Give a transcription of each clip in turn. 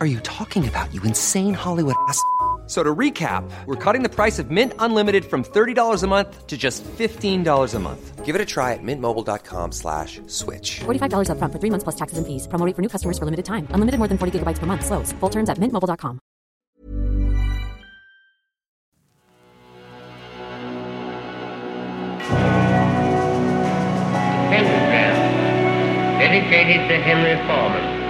are you talking about, you insane Hollywood ass? So to recap, we're cutting the price of Mint Unlimited from $30 a month to just $15 a month. Give it a try at mintmobile.com slash switch. $45 upfront for three months plus taxes and fees. Promo rate for new customers for limited time. Unlimited more than 40 gigabytes per month. Slows. Full terms at mintmobile.com. pentagram dedicated to Henry Foreman.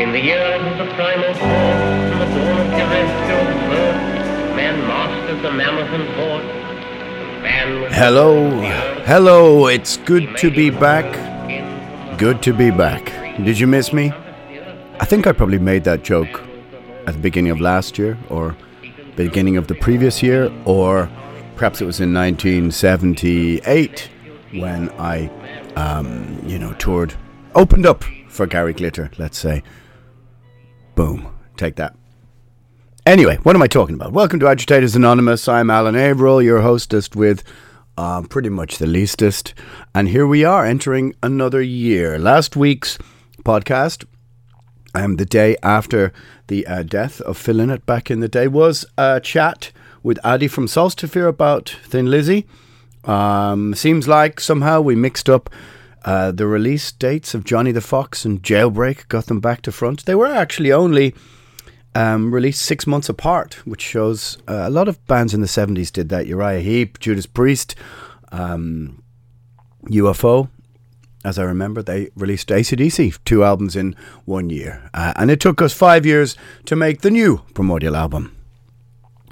In the years of the primal the dawn of terrestrial birth, man mastered the mammoth and horse. and Man was Hello, hello, it's good to be back. Good to be back. Did you miss me? I think I probably made that joke at the beginning of last year or beginning of the previous year, or perhaps it was in 1978 when I, um, you know, toured, opened up for Gary Glitter, let's say. Boom. Take that. Anyway, what am I talking about? Welcome to Agitators Anonymous. I'm Alan Averill, your hostess with uh, pretty much the leastest. And here we are entering another year. Last week's podcast, um, the day after the uh, death of Phil Lynott back in the day, was a chat with Addy from Solstafir about Thin Lizzy. Um, seems like somehow we mixed up uh, the release dates of Johnny the Fox and Jailbreak, got them back to front. They were actually only um, released six months apart, which shows uh, a lot of bands in the 70s did that. Uriah Heep, Judas Priest, um, UFO. As I remember, they released ACDC, two albums in one year. Uh, and it took us five years to make the new Primordial album.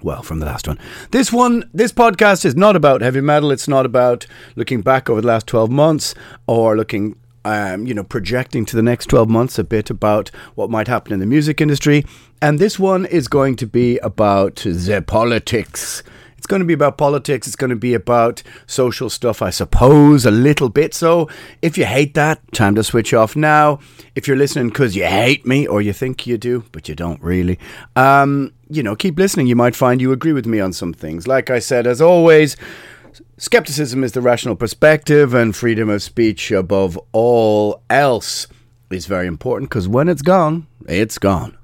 Well, from the last one. This one, this podcast is not about heavy metal. It's not about looking back over the last 12 months or looking um, you know, projecting to the next 12 months a bit about what might happen in the music industry. And this one is going to be about the politics. It's going to be about politics. It's going to be about social stuff, I suppose, a little bit. So if you hate that, time to switch off now. If you're listening because you hate me or you think you do, but you don't really, um, you know, keep listening. You might find you agree with me on some things. Like I said, as always, Skepticism is the rational perspective, and freedom of speech above all else is very important because when it's gone, it's gone.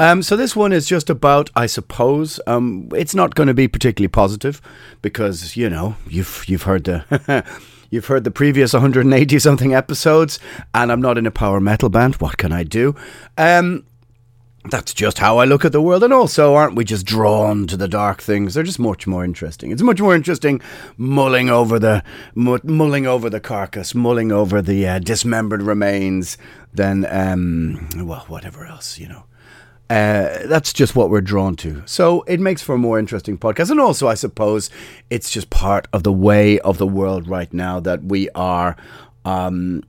Um, so this one is just about, I suppose, um, it's not going to be particularly positive because you know you've you've heard the you've heard the previous 180 something episodes, and I'm not in a power metal band. What can I do? Um, that's just how I look at the world. And also, aren't we just drawn to the dark things? They're just much more interesting. It's much more interesting mulling over the mulling over the carcass, mulling over the uh, dismembered remains than um, well, whatever else, you know. Uh, that's just what we're drawn to. So it makes for a more interesting podcast. And also, I suppose it's just part of the way of the world right now that we are. Um,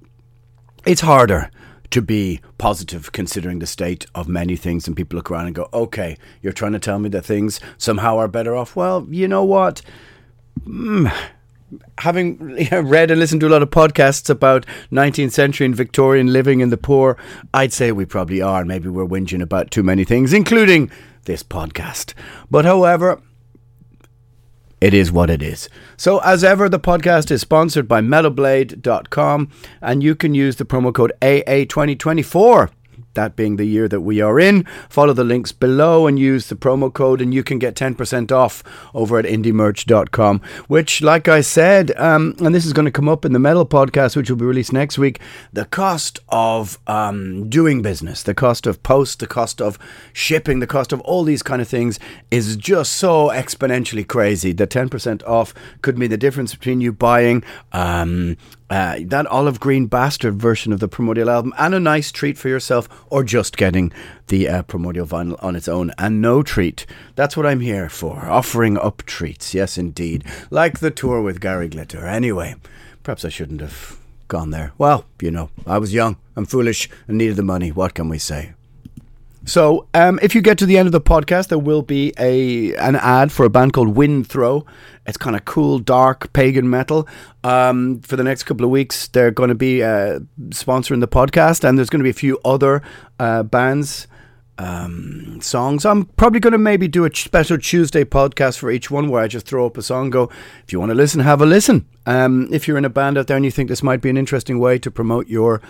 it's harder to be positive considering the state of many things and people look around and go okay you're trying to tell me that things somehow are better off well you know what mm, having read and listened to a lot of podcasts about 19th century and Victorian living in the poor, I'd say we probably are. Maybe we're whinging about too many things, including this podcast. But however, it is what it is. So, as ever, the podcast is sponsored by MetalBlade.com, and you can use the promo code AA2024. That being the year that we are in. Follow the links below and use the promo code, and you can get 10% off over at indiemerch.com. Which, like I said, um, and this is going to come up in the metal podcast, which will be released next week, the cost of um, doing business, the cost of post, the cost of shipping, the cost of all these kind of things is just so exponentially crazy that 10% off could mean the difference between you buying um, uh, that olive green bastard version of the Primordial album and a nice treat for yourself, or just getting the uh, Primordial vinyl on its own and no treat. That's what I'm here for, offering up treats. Yes, indeed. Like the tour with Gary Glitter. Anyway, perhaps I shouldn't have gone there. Well, you know, I was young and foolish and needed the money. What can we say? So, um, if you get to the end of the podcast, there will be a an ad for a band called Windthrow. It's kind of cool, dark pagan metal. Um, for the next couple of weeks, they're going to be uh, sponsoring the podcast, and there's going to be a few other uh, bands. Um, songs. I'm probably going to maybe do a special Tuesday podcast for each one where I just throw up a song. Go, if you want to listen, have a listen. Um, if you're in a band out there and you think this might be an interesting way to promote your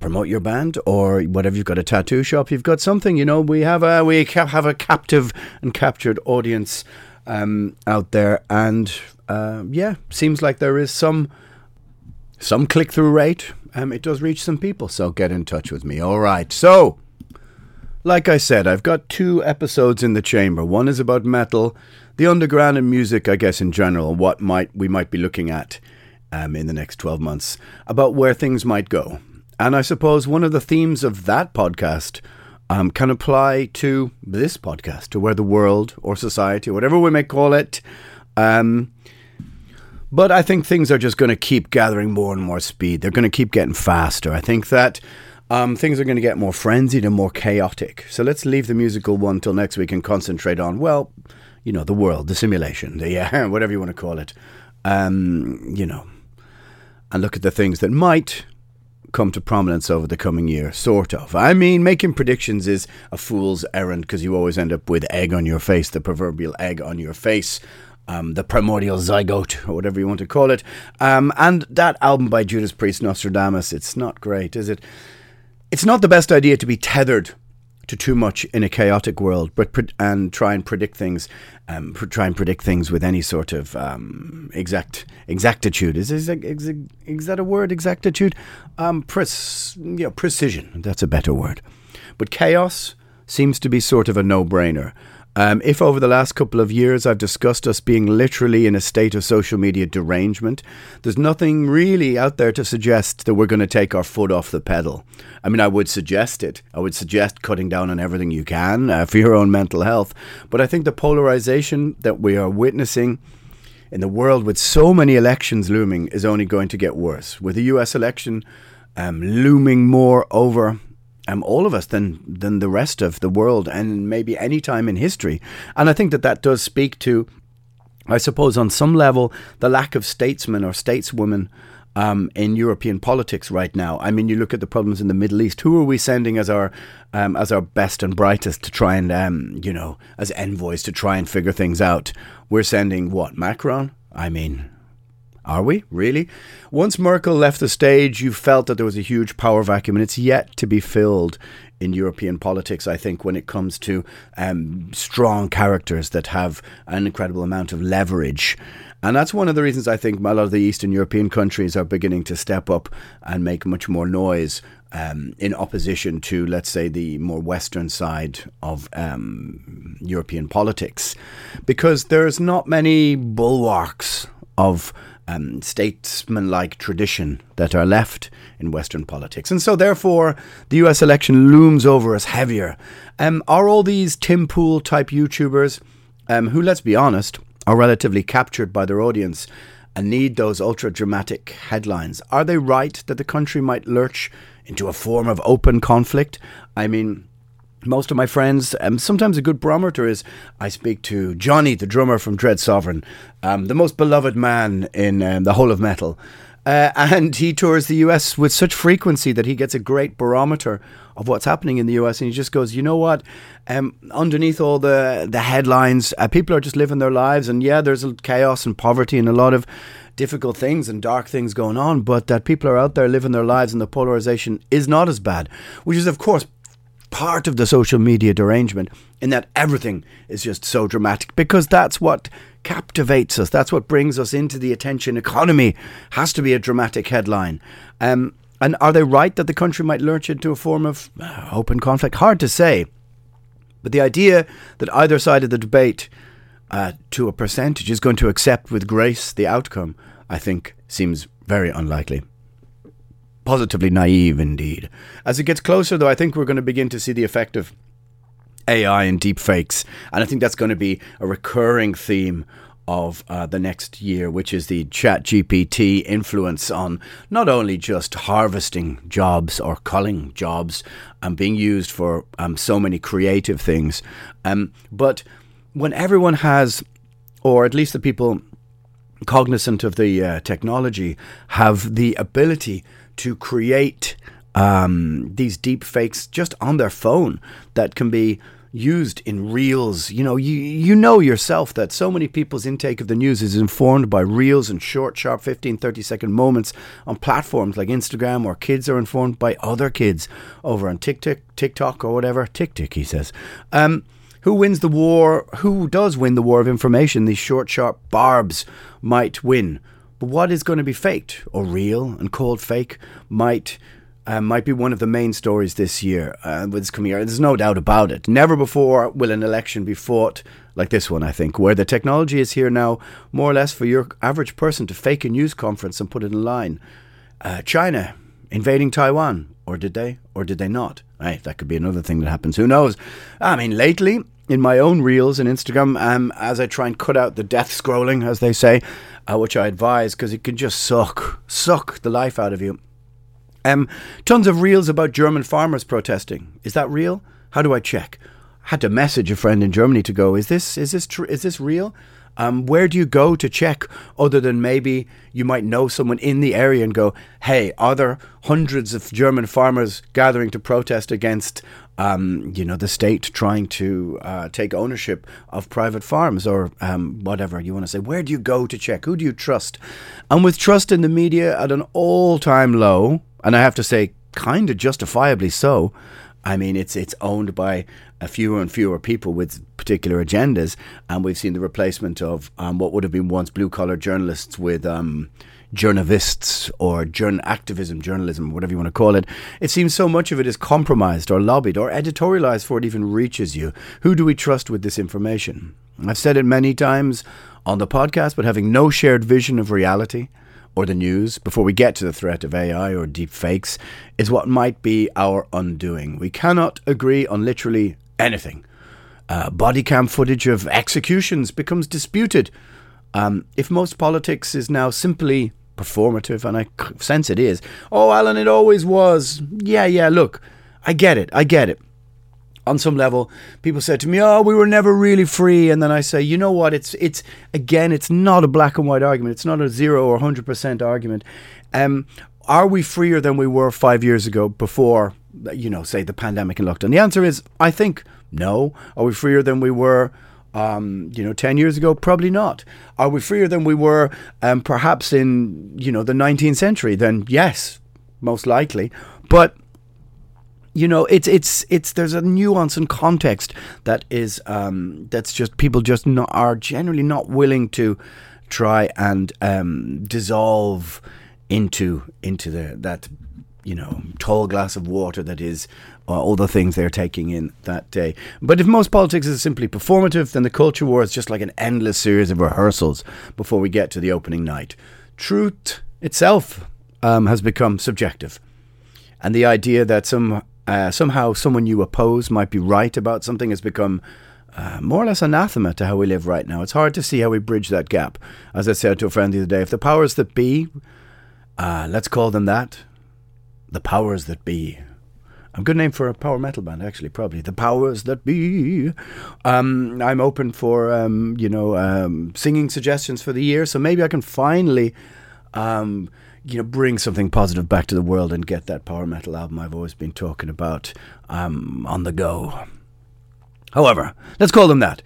promote your band or whatever. You've got a tattoo shop. You've got something you know. We have a we have a captive and captured audience um, out there. And uh, yeah seems like there is some some click through rate. Um, it does reach some people so get in touch with me. All right. So like I said, I've got two episodes in the chamber. One is about metal, the underground, and music, I guess, in general, what might we might be looking at um, in the next 12 months, about where things might go. And I suppose one of the themes of that podcast um, can apply to this podcast, to where the world or society, whatever we may call it. Um, but I think things are just going to keep gathering more and more speed. They're going to keep getting faster. I think that um, things are going to get more frenzied and more chaotic. So let's leave the musical one till next week and concentrate on, well, you know, the world, the simulation, the yeah, whatever you want to call it. Um, you know, and look at the things that might come to prominence over the coming year, sort of. I mean, making predictions is a fool's errand because you always end up with egg on your face, the proverbial egg on your face. Um, the primordial zygote, or whatever you want to call it. Um, and that album by Judas Priest, Nostradamus, it's not great, is it? It's not the best idea to be tethered to too much in a chaotic world, but and try and predict things, um, try and predict things with any sort of um, exact exactitude. Is is, is is that a word? Exactitude, um, pres- you know, precision. That's a better word. But chaos seems to be sort of a no-brainer. Um, if over the last couple of years I've discussed us being literally in a state of social media derangement, there's nothing really out there to suggest that we're going to take our foot off the pedal. I mean, I would suggest it. I would suggest cutting down on everything you can uh, for your own mental health. But I think the polarization that we are witnessing in the world with so many elections looming is only going to get worse. With the US election um, looming more over um, all of us than than the rest of the world and maybe any time in history. And I think that that does speak to, I suppose, on some level, the lack of statesmen or stateswomen. Um, in European politics right now, I mean, you look at the problems in the Middle East. Who are we sending as our um, as our best and brightest to try and um, you know as envoys to try and figure things out? We're sending what Macron? I mean, are we? Really? Once Merkel left the stage, you felt that there was a huge power vacuum, and it's yet to be filled in European politics, I think, when it comes to um, strong characters that have an incredible amount of leverage. And that's one of the reasons I think a lot of the Eastern European countries are beginning to step up and make much more noise um, in opposition to, let's say, the more Western side of um, European politics. Because there's not many bulwarks of um, statesman-like tradition that are left in Western politics, and so therefore the U.S. election looms over us heavier. Um, are all these Tim Pool type YouTubers, um, who, let's be honest, are relatively captured by their audience and need those ultra dramatic headlines, are they right that the country might lurch into a form of open conflict? I mean, most of my friends, um, sometimes a good barometer is I speak to Johnny, the drummer from Dread Sovereign, um, the most beloved man in um, the whole of metal. Uh, and he tours the US with such frequency that he gets a great barometer of what's happening in the US. And he just goes, you know what? Um, underneath all the, the headlines, uh, people are just living their lives. And yeah, there's chaos and poverty and a lot of difficult things and dark things going on, but that people are out there living their lives and the polarization is not as bad, which is, of course, part of the social media derangement in that everything is just so dramatic because that's what captivates us. That's what brings us into the attention economy. Has to be a dramatic headline. Um, and are they right that the country might lurch into a form of uh, open conflict? Hard to say. But the idea that either side of the debate, uh, to a percentage, is going to accept with grace the outcome, I think, seems very unlikely positively naive indeed. As it gets closer, though, I think we're going to begin to see the effect of AI and deep fakes, and I think that's going to be a recurring theme of uh, the next year, which is the Chat GPT influence on not only just harvesting jobs or culling jobs and being used for um, so many creative things, um, but when everyone has, or at least the people cognizant of the uh, technology, have the ability to create um, these deep fakes just on their phone that can be used in reels. You know, you you know yourself that so many people's intake of the news is informed by reels and short, sharp 15, 30 second moments on platforms like Instagram or kids are informed by other kids over on TikTok, TikTok or whatever. TikTok, he says. Um, who wins the war? Who does win the war of information? These short, sharp barbs might win. But what is going to be faked or real and called fake might uh, might be one of the main stories this year uh, with this coming year. There's no doubt about it. Never before will an election be fought like this one, I think, where the technology is here now, more or less, for your average person to fake a news conference and put it in line. Uh, China invading Taiwan, or did they, or did they not? Right, that could be another thing that happens. Who knows? I mean, lately, in my own reels and Instagram, um, as I try and cut out the death scrolling, as they say, uh, which I advise because it can just suck, suck the life out of you. Um, tons of reels about German farmers protesting. Is that real? How do I check? had to message a friend in Germany to go. Is this is this tr- is this real? Um, where do you go to check other than maybe you might know someone in the area and go, hey, are there hundreds of German farmers gathering to protest against, um, you know, the state trying to uh, take ownership of private farms or um, whatever you want to say? Where do you go to check? Who do you trust? And with trust in the media at an all-time low, and I have to say, kind of justifiably so. I mean, it's it's owned by fewer and fewer people with particular agendas, and we've seen the replacement of um, what would have been once blue collar journalists with um, journalists or journal activism, journalism, whatever you want to call it. It seems so much of it is compromised or lobbied or editorialized before it even reaches you. Who do we trust with this information? I've said it many times on the podcast, but having no shared vision of reality or the news before we get to the threat of AI or deep fakes is what might be our undoing. We cannot agree on literally anything. Uh, body cam footage of executions becomes disputed. Um, if most politics is now simply performative, and I sense it is, oh, Alan, it always was. Yeah, yeah, look, I get it, I get it on some level, people said to me, "Oh, we were never really free," and then I say, "You know what? It's it's again, it's not a black and white argument. It's not a zero or hundred percent argument. Um, are we freer than we were five years ago before, you know, say the pandemic and lockdown? The answer is, I think no. Are we freer than we were? Um, you know, 10 years ago? Probably not. Are we freer than we were um, perhaps in, you know, the 19th century? Then yes, most likely. But you know it's it's it's there's a nuance and context that is um, that's just people just not, are generally not willing to try and um, dissolve into into the that you know tall glass of water that is uh, all the things they're taking in that day. But if most politics is simply performative, then the culture war is just like an endless series of rehearsals before we get to the opening night. Truth itself um, has become subjective. And the idea that some uh, somehow someone you oppose might be right about something has become uh, more or less anathema to how we live right now. It's hard to see how we bridge that gap. As I said to a friend the other day, if the powers that be, uh, let's call them that, the powers that be. A good name for a power metal band, actually, probably. The powers that be. Um, I'm open for, um, you know, um, singing suggestions for the year, so maybe I can finally um, you know, bring something positive back to the world and get that power metal album I've always been talking about um, on the go. However, let's call them that.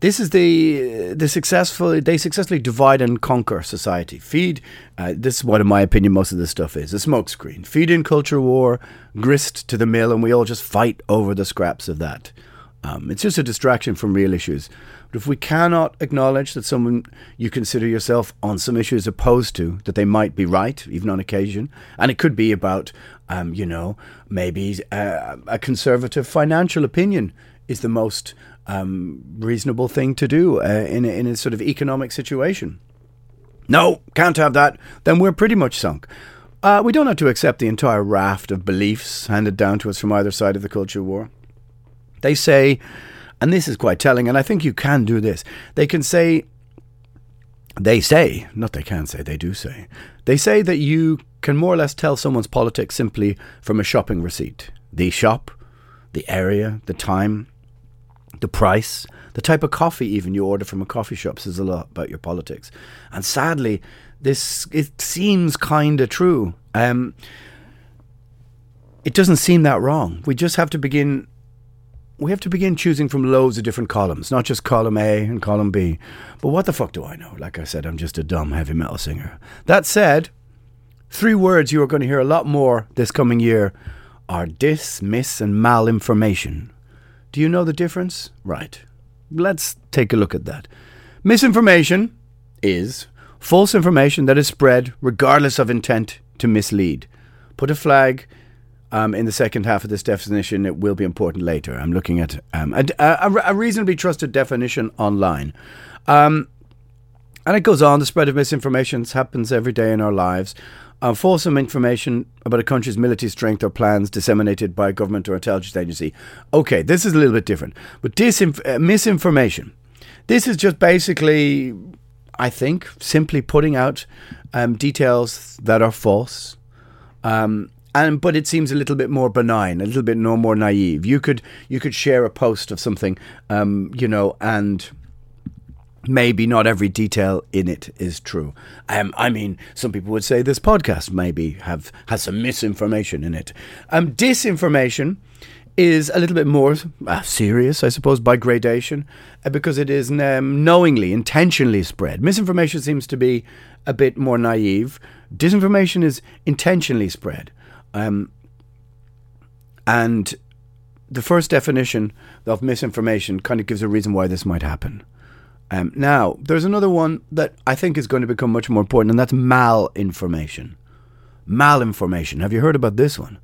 This is the the successful they successfully divide and conquer society. Feed uh, this is what, in my opinion, most of this stuff is a smokescreen. Feed in culture war, grist to the mill, and we all just fight over the scraps of that. Um, it's just a distraction from real issues. But if we cannot acknowledge that someone you consider yourself on some issues opposed to, that they might be right, even on occasion, and it could be about, um, you know, maybe uh, a conservative financial opinion is the most um, reasonable thing to do uh, in, a, in a sort of economic situation. No, can't have that. Then we're pretty much sunk. Uh, we don't have to accept the entire raft of beliefs handed down to us from either side of the culture war. They say and this is quite telling, and I think you can do this. They can say they say, not they can say, they do say, they say that you can more or less tell someone's politics simply from a shopping receipt. The shop, the area, the time, the price, the type of coffee even you order from a coffee shop says a lot about your politics. And sadly, this it seems kind of true. Um, it doesn't seem that wrong. We just have to begin. We have to begin choosing from loads of different columns, not just column A and column B. But what the fuck do I know? Like I said, I'm just a dumb heavy metal singer. That said, three words you are going to hear a lot more this coming year are dis, miss, and malinformation. Do you know the difference? Right. Let's take a look at that. Misinformation is false information that is spread regardless of intent to mislead. Put a flag um, in the second half of this definition. It will be important later. I'm looking at um, a, a, a, reasonably trusted definition online. Um, and it goes on the spread of misinformation happens every day in our lives. Uh, false information about a country's military strength or plans disseminated by a government or intelligence agency. Okay, this is a little bit different. But disinf- uh, misinformation. This is just basically, I think, simply putting out um, details that are false. Um, and but it seems a little bit more benign, a little bit no more naive. You could you could share a post of something, um, you know, and maybe not every detail in it is true. Um, I mean, some people would say this podcast maybe have has some misinformation in it. Um, disinformation is a little bit more uh, serious, I suppose, by gradation, uh, because it is um, knowingly, intentionally spread. Misinformation seems to be a bit more naive. Disinformation is intentionally spread. Um, and the first definition of misinformation kind of gives a reason why this might happen. Um, now, there's another one that I think is going to become much more important, and that's malinformation. Malinformation. Have you heard about this one?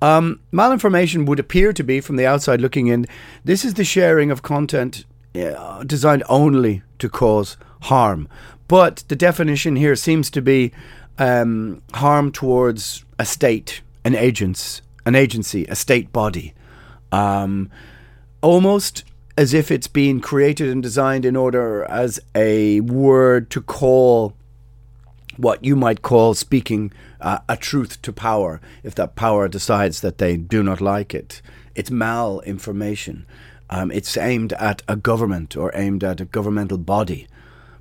Um, malinformation would appear to be, from the outside looking in, this is the sharing of content uh, designed only to cause harm. But the definition here seems to be um, harm towards a state, an agents, an agency, a state body. Um, almost as if it's been created and designed in order as a word to call what you might call speaking uh, a truth to power, if that power decides that they do not like it. It's malinformation. Um, it's aimed at a government or aimed at a governmental body.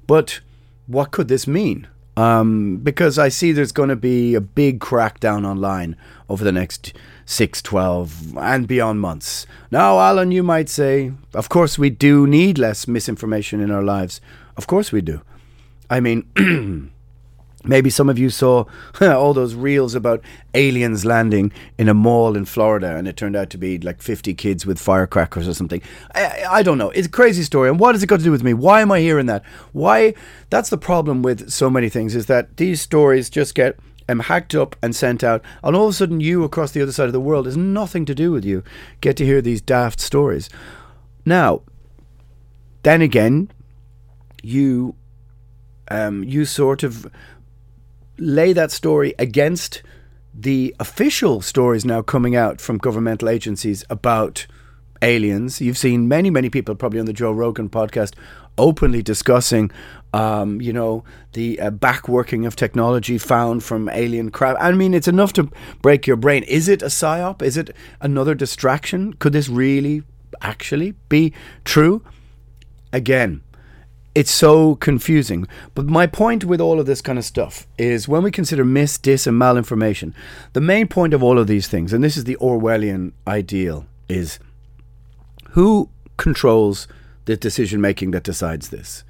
But what could this mean? Um, because I see there's going to be a big crackdown online over the next 6, 12, and beyond months. Now, Alan, you might say, of course, we do need less misinformation in our lives. Of course, we do. I mean, Maybe some of you saw all those reels about aliens landing in a mall in Florida and it turned out to be like 50 kids with firecrackers or something. I, I, don't know. It's a crazy story. And what has it got to do with me? Why am I hearing that? Why? That's the problem with so many things is that these stories just get um, hacked up and sent out. And all of a sudden, you across the other side of the world has nothing to do with you. Get to hear these daft stories. Now, then again, you um, you sort of lay that story against the official stories now coming out from governmental agencies about aliens. You've seen many, many people, probably on the Joe Rogan podcast, openly discussing, um, you know, the uh, backworking of technology found from alien craft. I mean, it's enough to break your brain. Is it a psyop? Is it another distraction? Could this really actually be true? Again, it's so confusing. But my point with all of this kind of stuff is when we consider mis, dis, and malinformation, the main point of all of these things, and this is the Orwellian ideal, is who controls the decision making that decides this?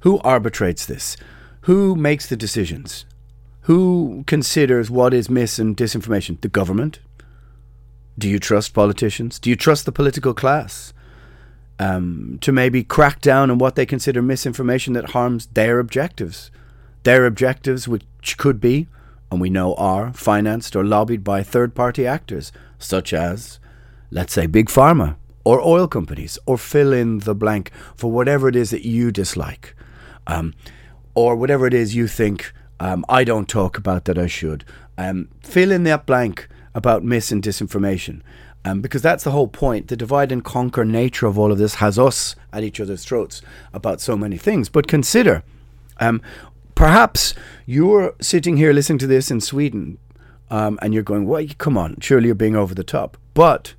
Who arbitrates this? Who makes the decisions? Who considers what is mis and disinformation? The government? Do you trust politicians? Do you trust the political class? Um, to maybe crack down on what they consider misinformation that harms their objectives. Their objectives, which could be, and we know are, financed or lobbied by third party actors, such as, let's say, Big Pharma or oil companies, or fill in the blank for whatever it is that you dislike, um, or whatever it is you think um, I don't talk about that I should. Um, fill in that blank about mis and disinformation. Um, because that's the whole point. The divide and conquer nature of all of this has us at each other's throats about so many things. But consider Um, perhaps you're sitting here listening to this in Sweden, um, and you're going, "Well, come on, surely you're being over the top." But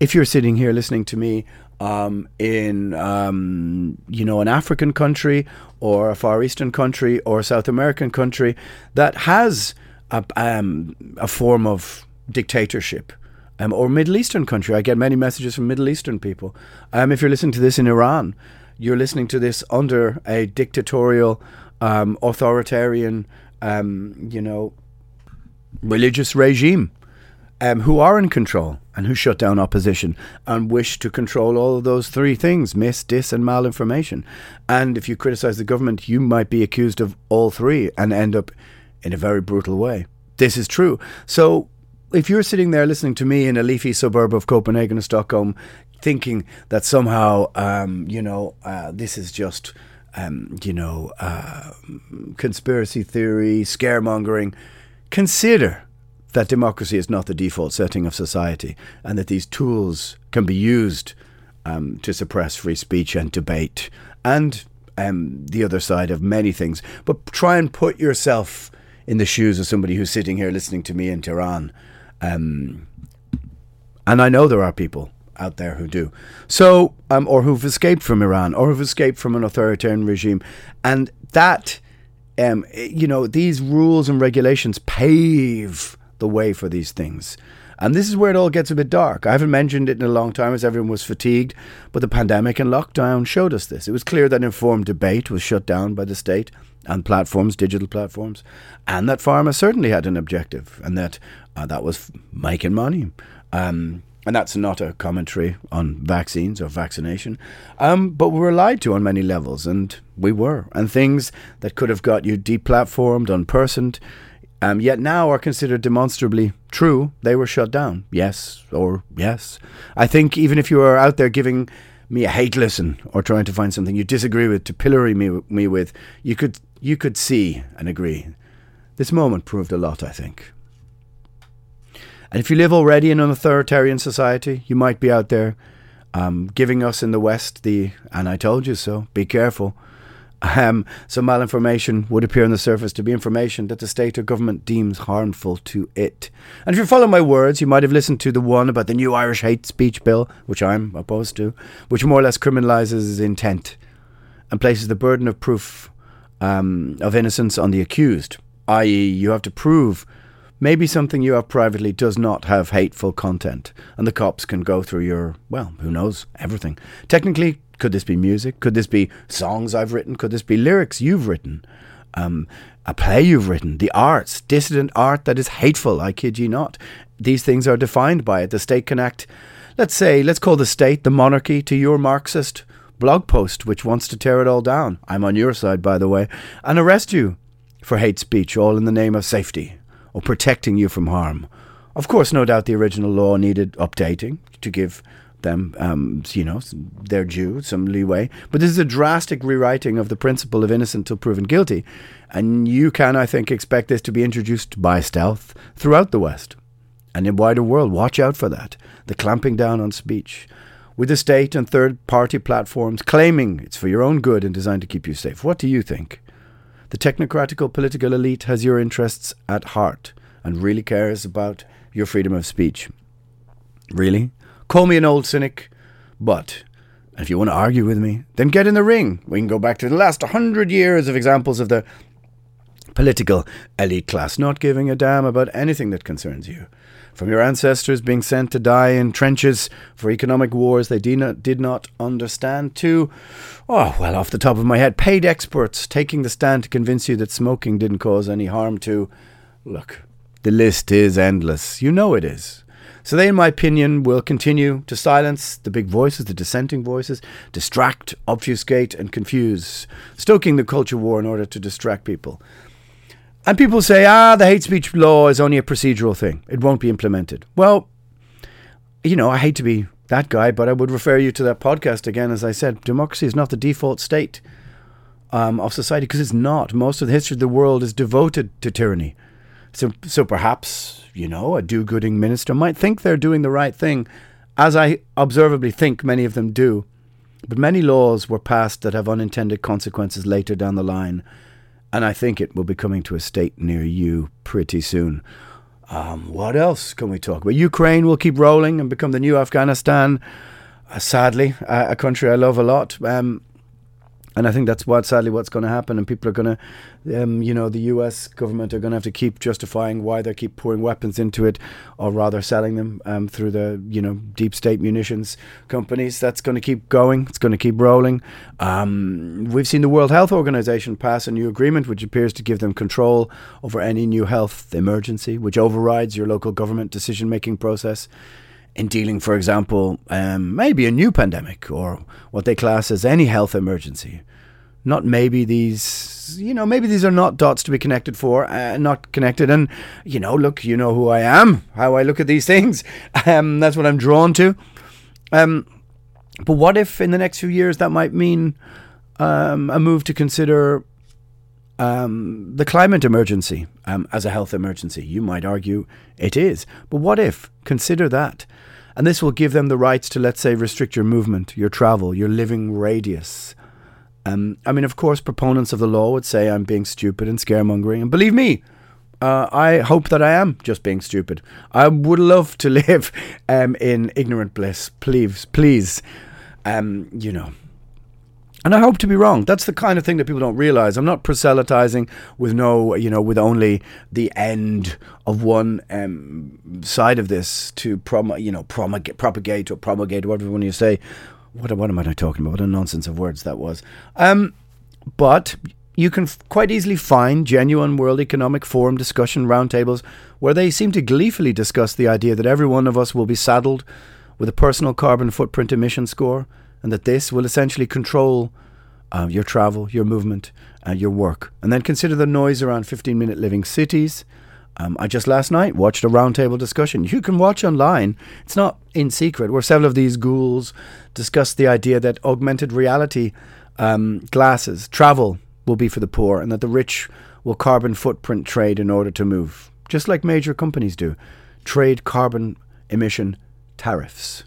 if you're sitting here listening to me um, in, um, you know, an African country or a Far Eastern country or a South American country that has a, um, a form of dictatorship. Um, or Middle Eastern country. I get many messages from Middle Eastern people. Um, if you're listening to this in Iran, you're listening to this under a dictatorial, um, authoritarian, um, you know, religious regime um, who are in control and who shut down opposition and wish to control all of those three things mis, dis, and malinformation. And if you criticize the government, you might be accused of all three and end up in a very brutal way. This is true. So if you're sitting there listening to me in a leafy suburb of Copenhagen or Stockholm, thinking that somehow, um, you know, uh, this is just, um, you know, uh, conspiracy theory, scaremongering, consider that democracy is not the default setting of society and that these tools can be used um, to suppress free speech and debate and um, the other side of many things. But try and put yourself in the shoes of somebody who's sitting here listening to me in Tehran. Um, and I know there are people out there who do. So, um, or who've escaped from Iran, or who've escaped from an authoritarian regime. And that, um, you know, these rules and regulations pave the way for these things. And this is where it all gets a bit dark. I haven't mentioned it in a long time as everyone was fatigued, but the pandemic and lockdown showed us this. It was clear that informed debate was shut down by the state and platforms, digital platforms, and that pharma certainly had an objective, and that uh, that was making money. Um, and that's not a commentary on vaccines or vaccination, um, but we were lied to on many levels, and we were. And things that could have got you deplatformed, unpersoned, um, yet now are considered demonstrably true, they were shut down. Yes, or yes. I think even if you are out there giving me a hate listen or trying to find something you disagree with to pillory me, me with, you could you could see and agree. This moment proved a lot, I think. And if you live already in an authoritarian society, you might be out there um, giving us in the West the, and I told you so, be careful. Um, some malinformation would appear on the surface to be information that the state or government deems harmful to it. And if you follow my words, you might have listened to the one about the new Irish hate speech bill, which I'm opposed to, which more or less criminalises intent and places the burden of proof um, of innocence on the accused, i.e., you have to prove maybe something you have privately does not have hateful content, and the cops can go through your, well, who knows, everything. Technically, could this be music? Could this be songs I've written? Could this be lyrics you've written? Um, a play you've written, the arts, dissident art that is hateful, I kid you not. These things are defined by it. The state can act, let's say, let's call the state the monarchy to your Marxist blog post, which wants to tear it all down. I'm on your side, by the way, and arrest you for hate speech, all in the name of safety or protecting you from harm. Of course, no doubt the original law needed updating to give them, um, you know, their due, some leeway. But this is a drastic rewriting of the principle of innocent till proven guilty. And you can, I think, expect this to be introduced by stealth throughout the West and in wider world. Watch out for that. The clamping down on speech. With the state and third party platforms claiming it's for your own good and designed to keep you safe. What do you think? The technocratical political elite has your interests at heart and really cares about your freedom of speech. Really? Call me an old cynic, but if you want to argue with me, then get in the ring. We can go back to the last hundred years of examples of the political elite class not giving a damn about anything that concerns you. From your ancestors being sent to die in trenches for economic wars they did not, did not understand, to, oh, well, off the top of my head, paid experts taking the stand to convince you that smoking didn't cause any harm to. Look, the list is endless. You know it is. So they, in my opinion, will continue to silence the big voices, the dissenting voices, distract, obfuscate, and confuse, stoking the culture war in order to distract people. And people say, ah, the hate speech law is only a procedural thing. It won't be implemented. Well, you know, I hate to be that guy, but I would refer you to that podcast again. As I said, democracy is not the default state um, of society because it's not. Most of the history of the world is devoted to tyranny. So, so perhaps you know, a do gooding minister might think they're doing the right thing, as I observably think many of them do. But many laws were passed that have unintended consequences later down the line, and I think it will be coming to a state near you pretty soon. Um, what else can we talk about? Ukraine will keep rolling and become the new Afghanistan. Uh, sadly, uh, a country I love a lot. Um, and I think that's what sadly what's going to happen, and people are going to, um, you know, the U.S. government are going to have to keep justifying why they keep pouring weapons into it, or rather selling them um, through the, you know, deep state munitions companies. That's going to keep going. It's going to keep rolling. Um, we've seen the World Health Organization pass a new agreement, which appears to give them control over any new health emergency, which overrides your local government decision-making process in dealing, for example, um, maybe a new pandemic or what they class as any health emergency. Not maybe these, you know, maybe these are not dots to be connected for, uh, not connected. And, you know, look, you know who I am, how I look at these things. Um, that's what I'm drawn to. Um, but what if in the next few years that might mean um, a move to consider um, the climate emergency um, as a health emergency? You might argue it is. But what if? Consider that. And this will give them the rights to, let's say, restrict your movement, your travel, your living radius. Um, I mean, of course, proponents of the law would say I'm being stupid and scaremongering. And believe me, uh, I hope that I am just being stupid. I would love to live um, in ignorant bliss. Please, please. Um, you know, and I hope to be wrong. That's the kind of thing that people don't realize. I'm not proselytizing with no, you know, with only the end of one um, side of this to prom, you know, promulgate, propagate or promulgate, whatever you say. What, what am I talking about? What a nonsense of words that was. Um, but you can f- quite easily find genuine World Economic Forum discussion roundtables where they seem to gleefully discuss the idea that every one of us will be saddled with a personal carbon footprint emission score and that this will essentially control uh, your travel, your movement, uh, your work. And then consider the noise around 15 minute living cities. Um, I just last night watched a roundtable discussion. You can watch online. It's not in secret, where several of these ghouls discussed the idea that augmented reality um, glasses, travel will be for the poor, and that the rich will carbon footprint trade in order to move, just like major companies do. Trade carbon emission tariffs.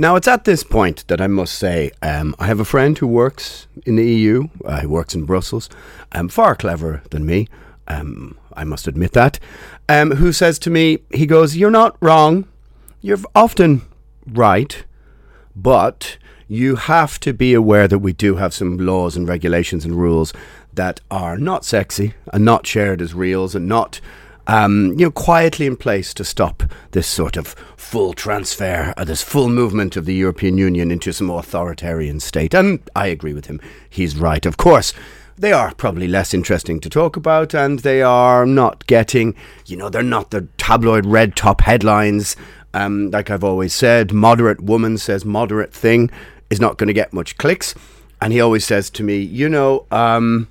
Now, it's at this point that I must say um, I have a friend who works in the EU, uh, he works in Brussels, um, far cleverer than me, um, I must admit that, um, who says to me, he goes, You're not wrong, you're often right, but you have to be aware that we do have some laws and regulations and rules that are not sexy and not shared as reels and not um, you know, quietly in place to stop this sort of full transfer, this full movement of the European Union into some authoritarian state. And I agree with him. He's right, of course. They are probably less interesting to talk about, and they are not getting, you know, they're not the tabloid red top headlines. Um, like I've always said, moderate woman says moderate thing is not going to get much clicks. And he always says to me, you know, um,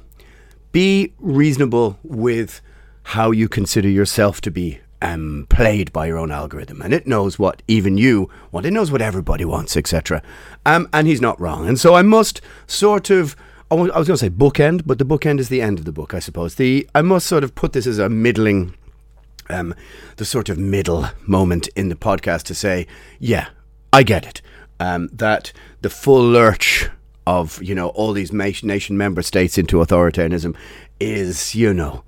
be reasonable with how you consider yourself to be um, played by your own algorithm, and it knows what even you want. It knows what everybody wants, etc. Um, and he's not wrong. And so I must sort of. I was going to say bookend, but the bookend is the end of the book, I suppose. The I must sort of put this as a middling, um, the sort of middle moment in the podcast to say, yeah, I get it. Um, that the full lurch of you know all these nation member states into authoritarianism is you know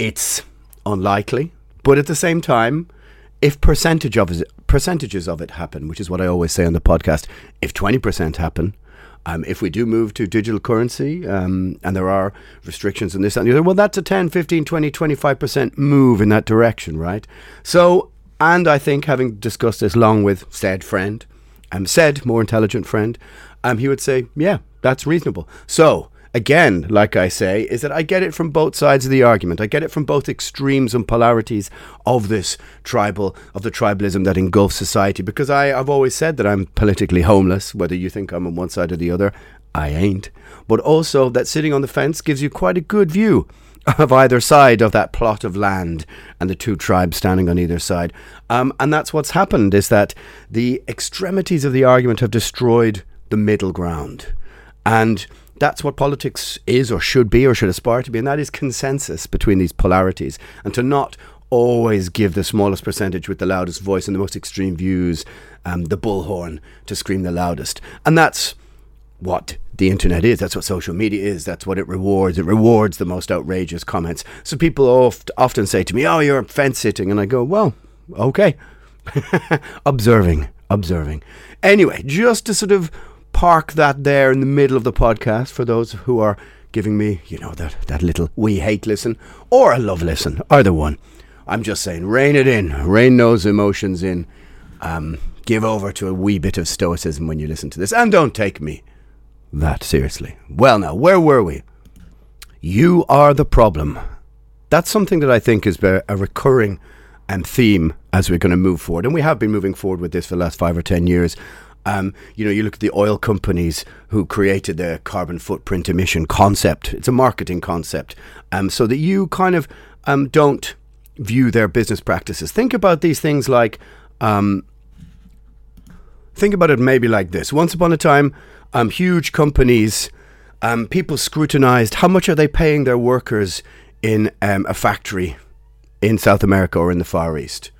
it's unlikely, but at the same time, if percentage of it, percentages of it happen, which is what I always say on the podcast, if 20% happen, um, if we do move to digital currency um, and there are restrictions in this and the other, well, that's a 10, 15, 20, 25% move in that direction, right? So, and I think having discussed this long with said friend, um, said more intelligent friend, um, he would say, yeah, that's reasonable. So, again, like I say, is that I get it from both sides of the argument. I get it from both extremes and polarities of this tribal, of the tribalism that engulfs society. Because I, I've always said that I'm politically homeless, whether you think I'm on one side or the other, I ain't. But also that sitting on the fence gives you quite a good view of either side of that plot of land and the two tribes standing on either side. Um, and that's what's happened is that the extremities of the argument have destroyed the middle ground. And that's what politics is or should be or should aspire to be, and that is consensus between these polarities, and to not always give the smallest percentage with the loudest voice and the most extreme views, um, the bullhorn to scream the loudest. And that's what the internet is. That's what social media is. That's what it rewards. It rewards the most outrageous comments. So people oft, often say to me, Oh, you're fence sitting. And I go, Well, okay. observing, observing. Anyway, just to sort of park that there in the middle of the podcast for those who are giving me, you know, that, that little we hate listen or a love listen, either one. I'm just saying, rein it in, rein those emotions in. Um, give over to a wee bit of stoicism when you listen to this, and don't take me that seriously. Well, now, where were we? You are the problem. That's something that I think is a recurring um, theme as we're going to move forward, and we have been moving forward with this for the last five or ten years. Um, you know, you look at the oil companies who created the carbon footprint emission concept. It's a marketing concept, um, so that you kind of um, don't view their business practices. Think about these things like, um, think about it maybe like this. Once upon a time, um, huge companies, um, people scrutinized how much are they paying their workers in a factory in South America or in the Far East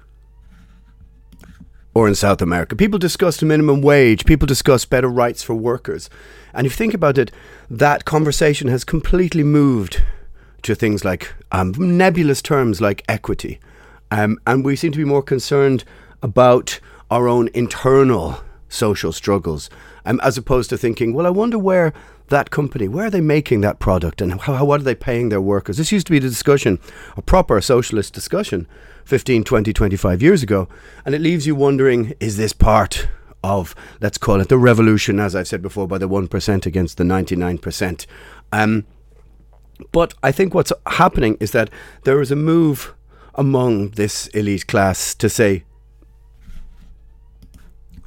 or in South America. People discussed minimum wage, people discussed better rights for workers. And if you think about it, that conversation has completely moved to things like um, nebulous terms like equity. Um, and we seem to be more concerned about our own internal social struggles, um, as opposed to thinking, well, I wonder where that company, where are they making that product and how, what are they paying their workers? This used to be the discussion, a proper socialist discussion 15, 20, 25 years ago. And it leaves you wondering is this part of, let's call it the revolution, as I've said before, by the 1% against the 99%? Um, but I think what's happening is that there is a move among this elite class to say,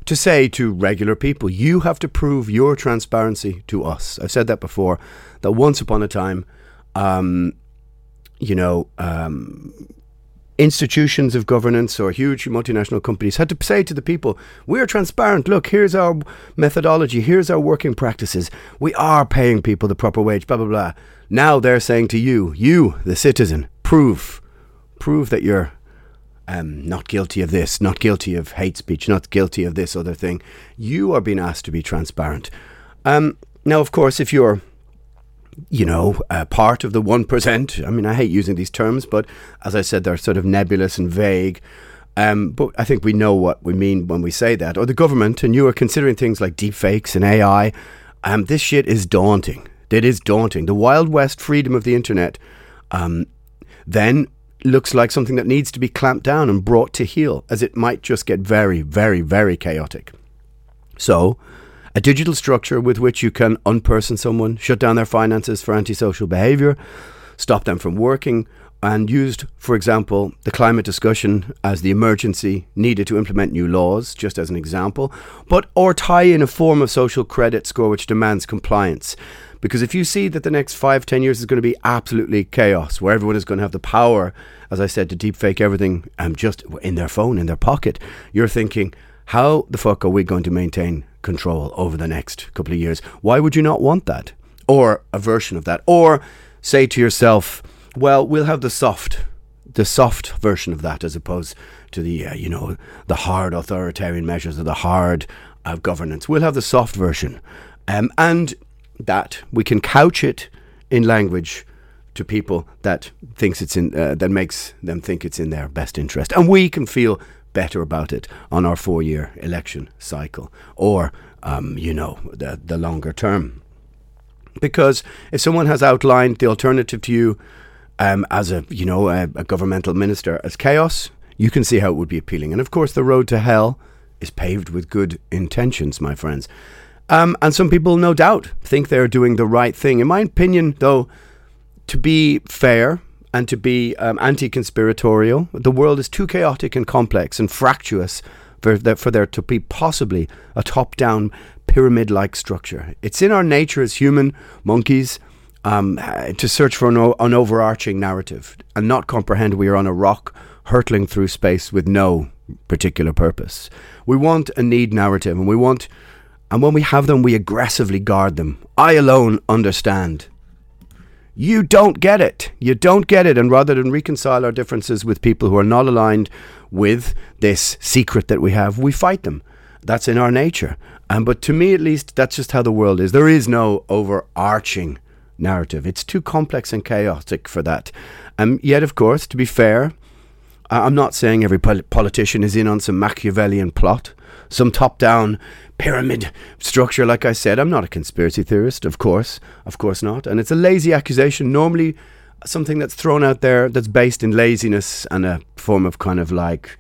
to say to regular people, you have to prove your transparency to us. I've said that before, that once upon a time, um, you know, um, institutions of governance or huge multinational companies had to say to the people, we're transparent. Look, here's our methodology. Here's our working practices. We are paying people the proper wage, blah, blah, blah. Now they're saying to you, you, the citizen, prove, prove that you're um, not guilty of this, not guilty of hate speech, not guilty of this other thing. You are being asked to be transparent. Um, now, of course, if you're you know, part of the 1%. I mean, I hate using these terms, but as I said, they're sort of nebulous and vague. Um, but I think we know what we mean when we say that. Or the government, and you are considering things like deepfakes and AI. Um, this shit is daunting. It is daunting. The Wild West freedom of the internet um, then looks like something that needs to be clamped down and brought to heel, as it might just get very, very, very chaotic. So, a digital structure with which you can unperson someone, shut down their finances for antisocial behavior, stop them from working, and used, for example, the climate discussion as the emergency needed to implement new laws, just as an example, but or tie in a form of social credit score which demands compliance. Because if you see that the next five, ten years is going to be absolutely chaos, where everyone is going to have the power, as I said, to deepfake everything um, just in their phone, in their pocket, you're thinking, how the fuck are we going to maintain control over the next couple of years? Why would you not want that? Or a version of that? Or say to yourself, well, we'll have the soft, the soft version of that as opposed to the, uh, you know, the hard authoritarian measures or the hard uh, governance. We'll have the soft version. Um, and that we can couch it in language to people that thinks it's in uh, that makes them think it's in their best interest and we can feel better about it on our four year election cycle or um, you know the the longer term. Because if someone has outlined the alternative to you um, as a you know a, a governmental minister as chaos you can see how it would be appealing. And of course the road to hell is paved with good intentions my friends. Um, and some people, no doubt, think they're doing the right thing. In my opinion, though, to be fair and to be um, anti conspiratorial, the world is too chaotic and complex and fractious for there, for there to be possibly a top down pyramid like structure. It's in our nature as human monkeys um, to search for an, o- an overarching narrative and not comprehend we are on a rock hurtling through space with no particular purpose. We want a need narrative and we want and when we have them, we aggressively guard them. I alone understand. You don't get it. You don't get it. And rather than reconcile our differences with people who are not aligned with this secret that we have, we fight them. That's in our nature. Um, but to me, at least, that's just how the world is. There is no overarching narrative. It's too complex and chaotic for that. Um, yet, of course, to be fair, I'm not saying every pol- politician is in on some Machiavellian plot, some top down pyramid structure, like I said. I'm not a conspiracy theorist, of course, of course not. And it's a lazy accusation, normally something that's thrown out there that's based in laziness and a form of kind of like,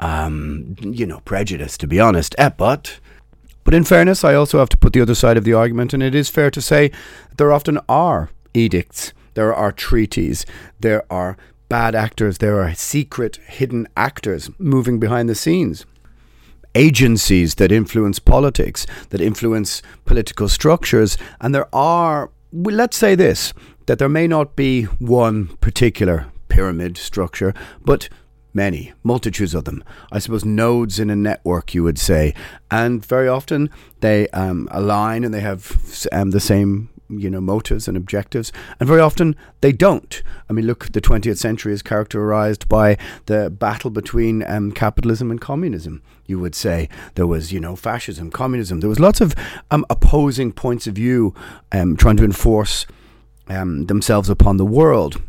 um, you know, prejudice, to be honest. Eh, but. But in fairness, I also have to put the other side of the argument, and it is fair to say there often are edicts, there are treaties, there are bad actors, there are secret, hidden actors moving behind the scenes agencies that influence politics, that influence political structures. And there are, well, let's say this, that there may not be one particular pyramid structure, but many, multitudes of them. I suppose nodes in a network, you would say. And very often they um, align and they have um, the same you know motives and objectives and very often they don't i mean look the 20th century is characterized by the battle between um, capitalism and communism you would say there was you know fascism communism there was lots of um, opposing points of view um, trying to enforce um, themselves upon the world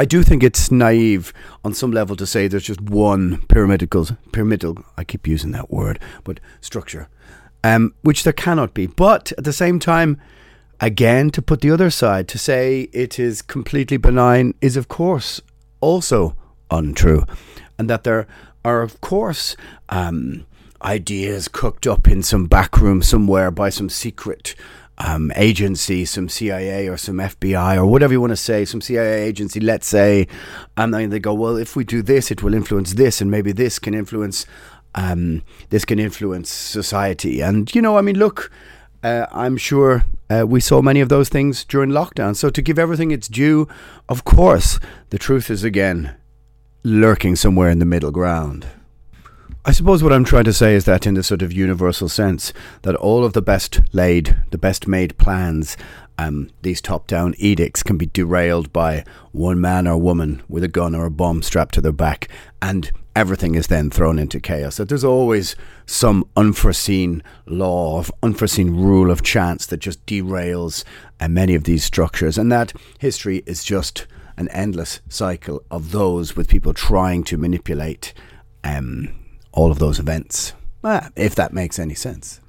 I do think it's naive on some level to say there's just one pyramidal, pyramidal. I keep using that word, but structure, um, which there cannot be. But at the same time, Again, to put the other side, to say it is completely benign is, of course, also untrue. And that there are, of course, um, ideas cooked up in some back room somewhere by some secret um, agency, some CIA or some FBI or whatever you want to say, some CIA agency, let's say, and then they go, well, if we do this, it will influence this, and maybe this can influence, um, this can influence society. And you know, I mean, look, uh, I'm sure uh, we saw many of those things during lockdown. So, to give everything its due, of course, the truth is again lurking somewhere in the middle ground. I suppose what I'm trying to say is that, in the sort of universal sense, that all of the best laid, the best made plans, um, these top down edicts can be derailed by one man or woman with a gun or a bomb strapped to their back. And everything is then thrown into chaos. That there's always some unforeseen law of unforeseen rule of chance that just derails uh, many of these structures, and that history is just an endless cycle of those with people trying to manipulate um, all of those events. Ah, if that makes any sense.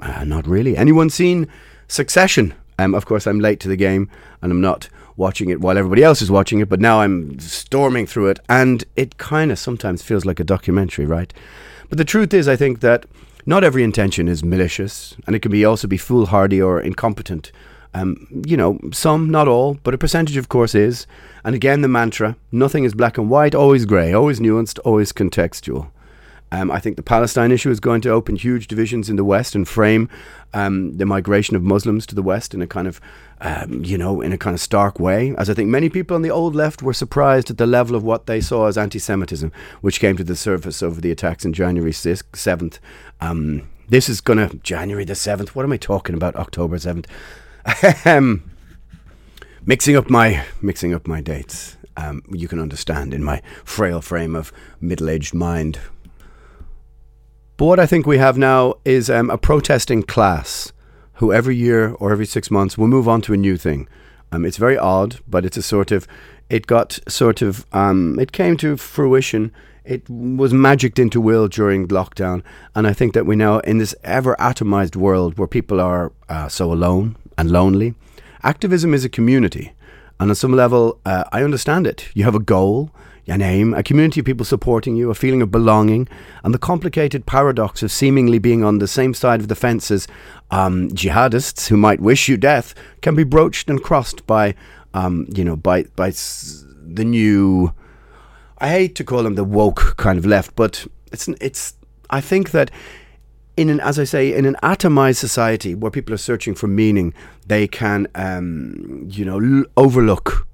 Uh, not really. Anyone seen Succession? Um, of course, I'm late to the game, and I'm not watching it while everybody else is watching it, but now I'm storming through it, and it kind of sometimes feels like a documentary, right? But the truth is, I think that not every intention is malicious, and it can be also be foolhardy or incompetent. Um, you know, some, not all, but a percentage, of course, is. And again, the mantra nothing is black and white, always grey, always nuanced, always contextual. Um, I think the Palestine issue is going to open huge divisions in the West and frame um, the migration of Muslims to the West in a kind of, um, you know, in a kind of stark way. As I think many people on the old left were surprised at the level of what they saw as anti-Semitism, which came to the surface over the attacks on January seventh. Um, this is to January the seventh. What am I talking about? October seventh. mixing up my mixing up my dates. Um, you can understand in my frail frame of middle-aged mind but what I think we have now is um, a protesting class who every year or every six months will move on to a new thing. Um, it's very odd, but it's a sort of, it got sort of, um, it came to fruition. It was magicked into will during lockdown. And I think that we now, in this ever atomized world where people are uh, so alone and lonely, activism is a community. And on some level, uh, I understand it. You have a goal, an aim, a community of people supporting you, a feeling of belonging, and the complicated paradox of seemingly being on the same side of the fence as um, jihadists who might wish you death can be broached and crossed by, um, you know, by by the new. I hate to call them the woke kind of left, but it's it's. I think that in an, as I say, in an atomized society where people are searching for meaning, they can, um, you know, l- overlook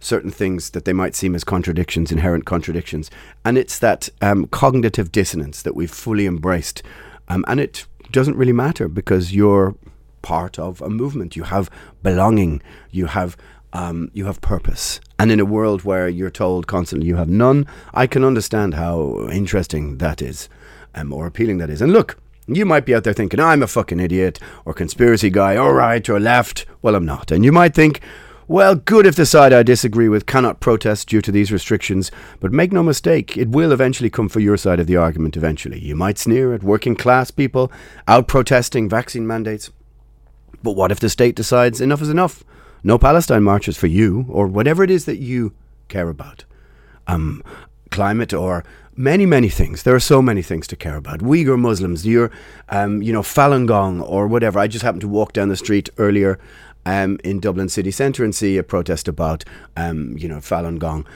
certain things that they might seem as contradictions, inherent contradictions. And it's that um, cognitive dissonance that we've fully embraced. Um, and it doesn't really matter because you're part of a movement. You have belonging. You have um, you have purpose. And in a world where you're told constantly you have none, I can understand how interesting that is, and more appealing that is. And look, you might be out there thinking, I'm a fucking idiot, or conspiracy guy, or right, or left. Well, I'm not. And you might think, well, good if the side I disagree with cannot protest due to these restrictions, but make no mistake, it will eventually come for your side of the argument eventually. You might sneer at working class people out protesting vaccine mandates. But what if the state decides enough is enough? No Palestine marches for you, or whatever it is that you care about. Um, climate or many, many things. There are so many things to care about. Uyghur Muslims, you're, um, you know, Falun Gong or whatever. I just happened to walk down the street earlier um, in Dublin city centre and see a protest about, um, you know, Falun Gong.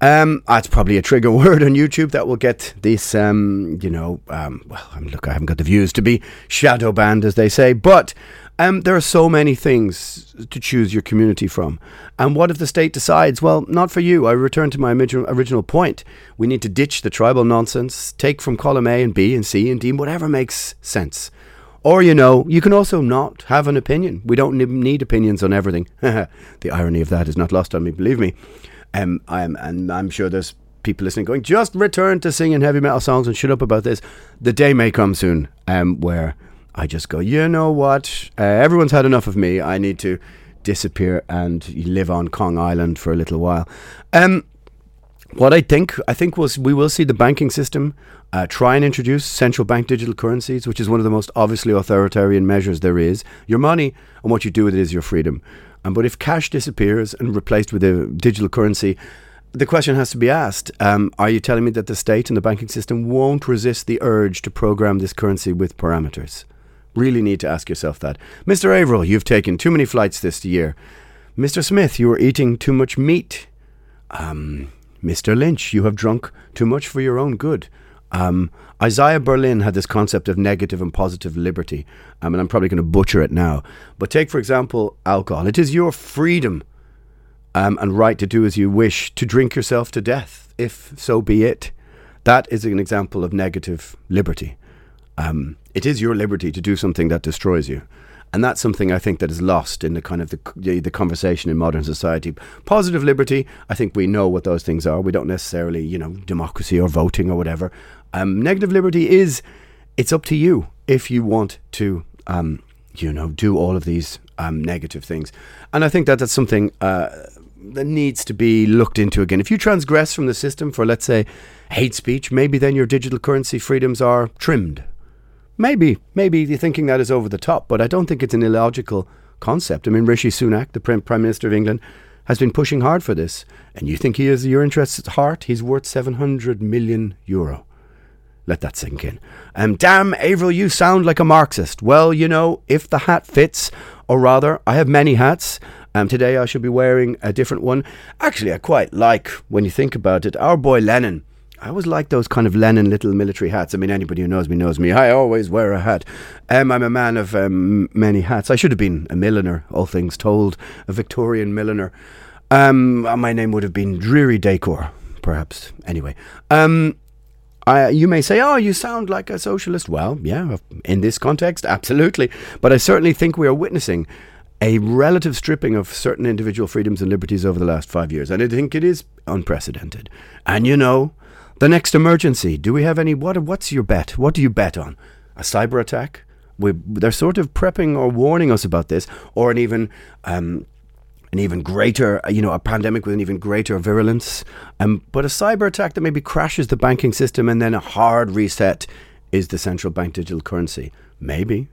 Um, that's probably a trigger word on YouTube that will get this, um, you know, um, well, look, I haven't got the views to be shadow banned, as they say, but um, there are so many things to choose your community from. And what if the state decides, well, not for you? I return to my original point. We need to ditch the tribal nonsense, take from column A and B and C and D, whatever makes sense. Or, you know, you can also not have an opinion. We don't need opinions on everything. the irony of that is not lost on me, believe me. Um, I'm, and I'm sure there's people listening going, just return to singing heavy metal songs and shut up about this. The day may come soon um, where I just go, you know what? Uh, everyone's had enough of me. I need to disappear and live on Kong Island for a little while. Um, what I think, I think was we will see the banking system uh, try and introduce central bank digital currencies, which is one of the most obviously authoritarian measures there is. Your money and what you do with it is your freedom. Um, but if cash disappears and replaced with a digital currency, the question has to be asked um, Are you telling me that the state and the banking system won't resist the urge to program this currency with parameters? Really need to ask yourself that. Mr. Averill, you've taken too many flights this year. Mr. Smith, you are eating too much meat. Um, Mr. Lynch, you have drunk too much for your own good. Um, Isaiah Berlin had this concept of negative and positive liberty, um, and I'm probably going to butcher it now. But take, for example, alcohol. It is your freedom um, and right to do as you wish to drink yourself to death, if so be it. That is an example of negative liberty. Um, it is your liberty to do something that destroys you. And that's something I think that is lost in the kind of the, the, conversation in modern society. Positive liberty, I think we know what those things are. We don't necessarily, you know, democracy or voting or whatever. Um, negative liberty is, it's up to you if you want to, um, you know, do all of these um, negative things. And I think that that's something uh, that needs to be looked into again. If you transgress from the system for, let's say, hate speech, maybe then your digital currency freedoms are trimmed Maybe, maybe you're thinking that is over the top, but I don't think it's an illogical concept. I mean, Rishi Sunak, the Prime Minister of England, has been pushing hard for this. And you think he has your interests at heart? He's worth 700 million euro. Let that sink in. Um, damn, Averill, you sound like a Marxist. Well, you know, if the hat fits, or rather, I have many hats. Um, today I should be wearing a different one. Actually, I quite like, when you think about it, our boy Lenin I always like those kind of Lenin little military hats. I mean, anybody who knows me knows me. I always wear a hat. Um, I'm a man of um, many hats. I should have been a milliner, all things told, a Victorian milliner. Um, uh, my name would have been Dreary Decor, perhaps. Anyway, um, I, you may say, "Oh, you sound like a socialist." Well, yeah, in this context, absolutely. But I certainly think we are witnessing a relative stripping of certain individual freedoms and liberties over the last five years, and I think it is unprecedented. And you know, the next emergency. Do we have any? What? What's your bet? What do you bet on? A cyber attack? We, they're sort of prepping or warning us about this, or an even um, an even greater, uh, you know, a pandemic with an even greater virulence. Um, but a cyber attack that maybe crashes the banking system and then a hard reset is the central bank digital currency. Maybe.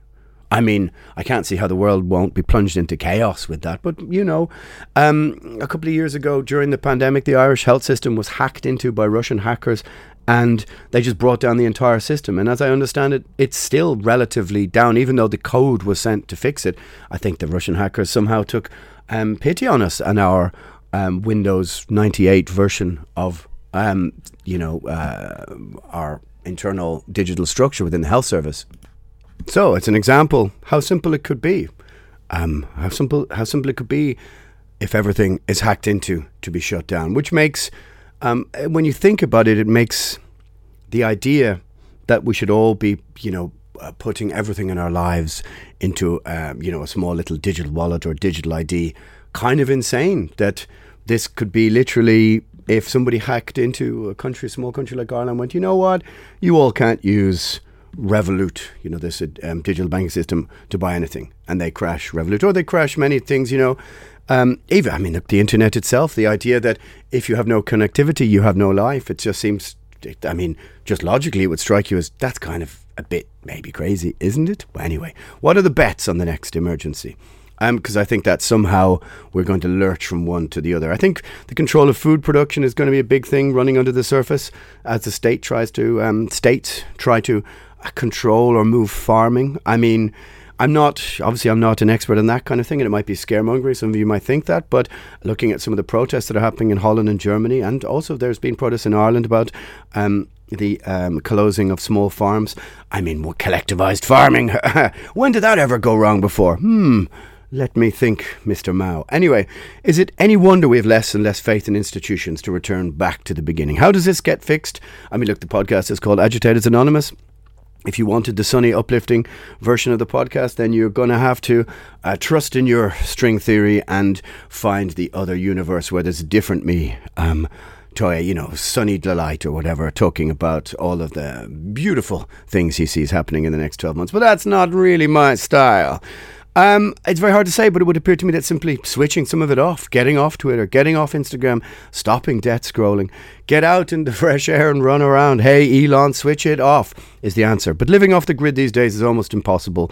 I mean, I can't see how the world won't be plunged into chaos with that. But, you know, um, a couple of years ago during the pandemic, the Irish health system was hacked into by Russian hackers and they just brought down the entire system. And as I understand it, it's still relatively down, even though the code was sent to fix it. I think the Russian hackers somehow took um, pity on us and our um, Windows 98 version of, um, you know, uh, our internal digital structure within the health service. So it's an example how simple it could be. Um, how simple how simple it could be if everything is hacked into to be shut down. Which makes, um, when you think about it, it makes the idea that we should all be, you know, uh, putting everything in our lives into um, you know a small little digital wallet or digital ID kind of insane that this could be literally if somebody hacked into a country, a small country like Ireland, went, you know what, you all can't use Revolut, you know, this um, digital banking system to buy anything, and they crash Revolut, or they crash many things, you know. Um, even, I mean, the, the internet itself, the idea that if you have no connectivity, you have no life, it just seems, I mean, just logically, it would strike you as that's kind of a bit maybe crazy, isn't it? Well, anyway, what are the bets on the next emergency? because um, I think that somehow we're going to lurch from one to the other. I think the control of food production is going to be a big thing running under the surface as the state tries to um, states try to control or move farming. I mean. I'm not, obviously, I'm not an expert on that kind of thing, and it might be scaremongering. Some of you might think that, but looking at some of the protests that are happening in Holland and Germany, and also there's been protests in Ireland about um, the um, closing of small farms. I mean, collectivized farming. when did that ever go wrong before? Hmm. Let me think, Mr. Mao. Anyway, is it any wonder we have less and less faith in institutions to return back to the beginning? How does this get fixed? I mean, look, the podcast is called Agitators Anonymous. If you wanted the sunny, uplifting version of the podcast, then you're going to have to uh, trust in your string theory and find the other universe where there's a different me. Um, Toya, you know, Sunny Delight or whatever, talking about all of the beautiful things he sees happening in the next 12 months. But that's not really my style. Um, it's very hard to say, but it would appear to me that simply switching some of it off, getting off Twitter, getting off Instagram, stopping death scrolling, get out in the fresh air and run around. Hey, Elon, switch it off is the answer. But living off the grid these days is almost impossible.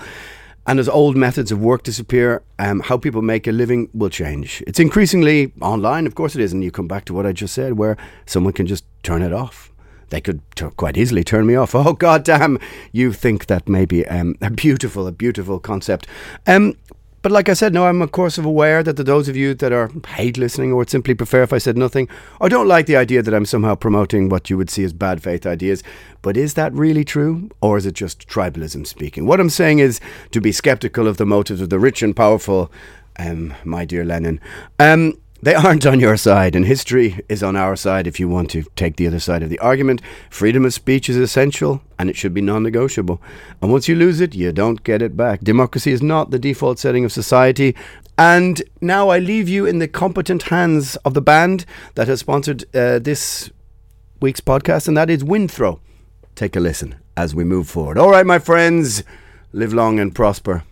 And as old methods of work disappear, um, how people make a living will change. It's increasingly online, of course it is, and you come back to what I just said, where someone can just turn it off they could t- quite easily turn me off. Oh, god damn, you think that maybe um, a beautiful, a beautiful concept. Um, but like I said, no, I'm of course aware that those of you that are hate listening or would simply prefer if I said nothing or don't like the idea that I'm somehow promoting what you would see as bad faith ideas. But is that really true? Or is it just tribalism speaking? What I'm saying is to be skeptical of the motives of the rich and powerful, um, my dear Lenin. Um, they aren't on your side, and history is on our side if you want to take the other side of the argument. Freedom of speech is essential, and it should be non negotiable. And once you lose it, you don't get it back. Democracy is not the default setting of society. And now I leave you in the competent hands of the band that has sponsored uh, this week's podcast, and that is Windthrow. Take a listen as we move forward. All right, my friends, live long and prosper.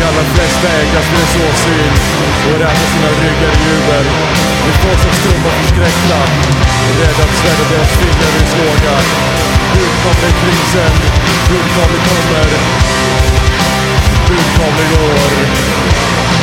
De allra flesta äggas vid en såsyn och rätar sina ryggar i jubel. Det få som stumpar förskräckta, rädda att svälja deras fingrar i låga. Gud kommer krisen, Gud kommer kommer, Gud kommer går.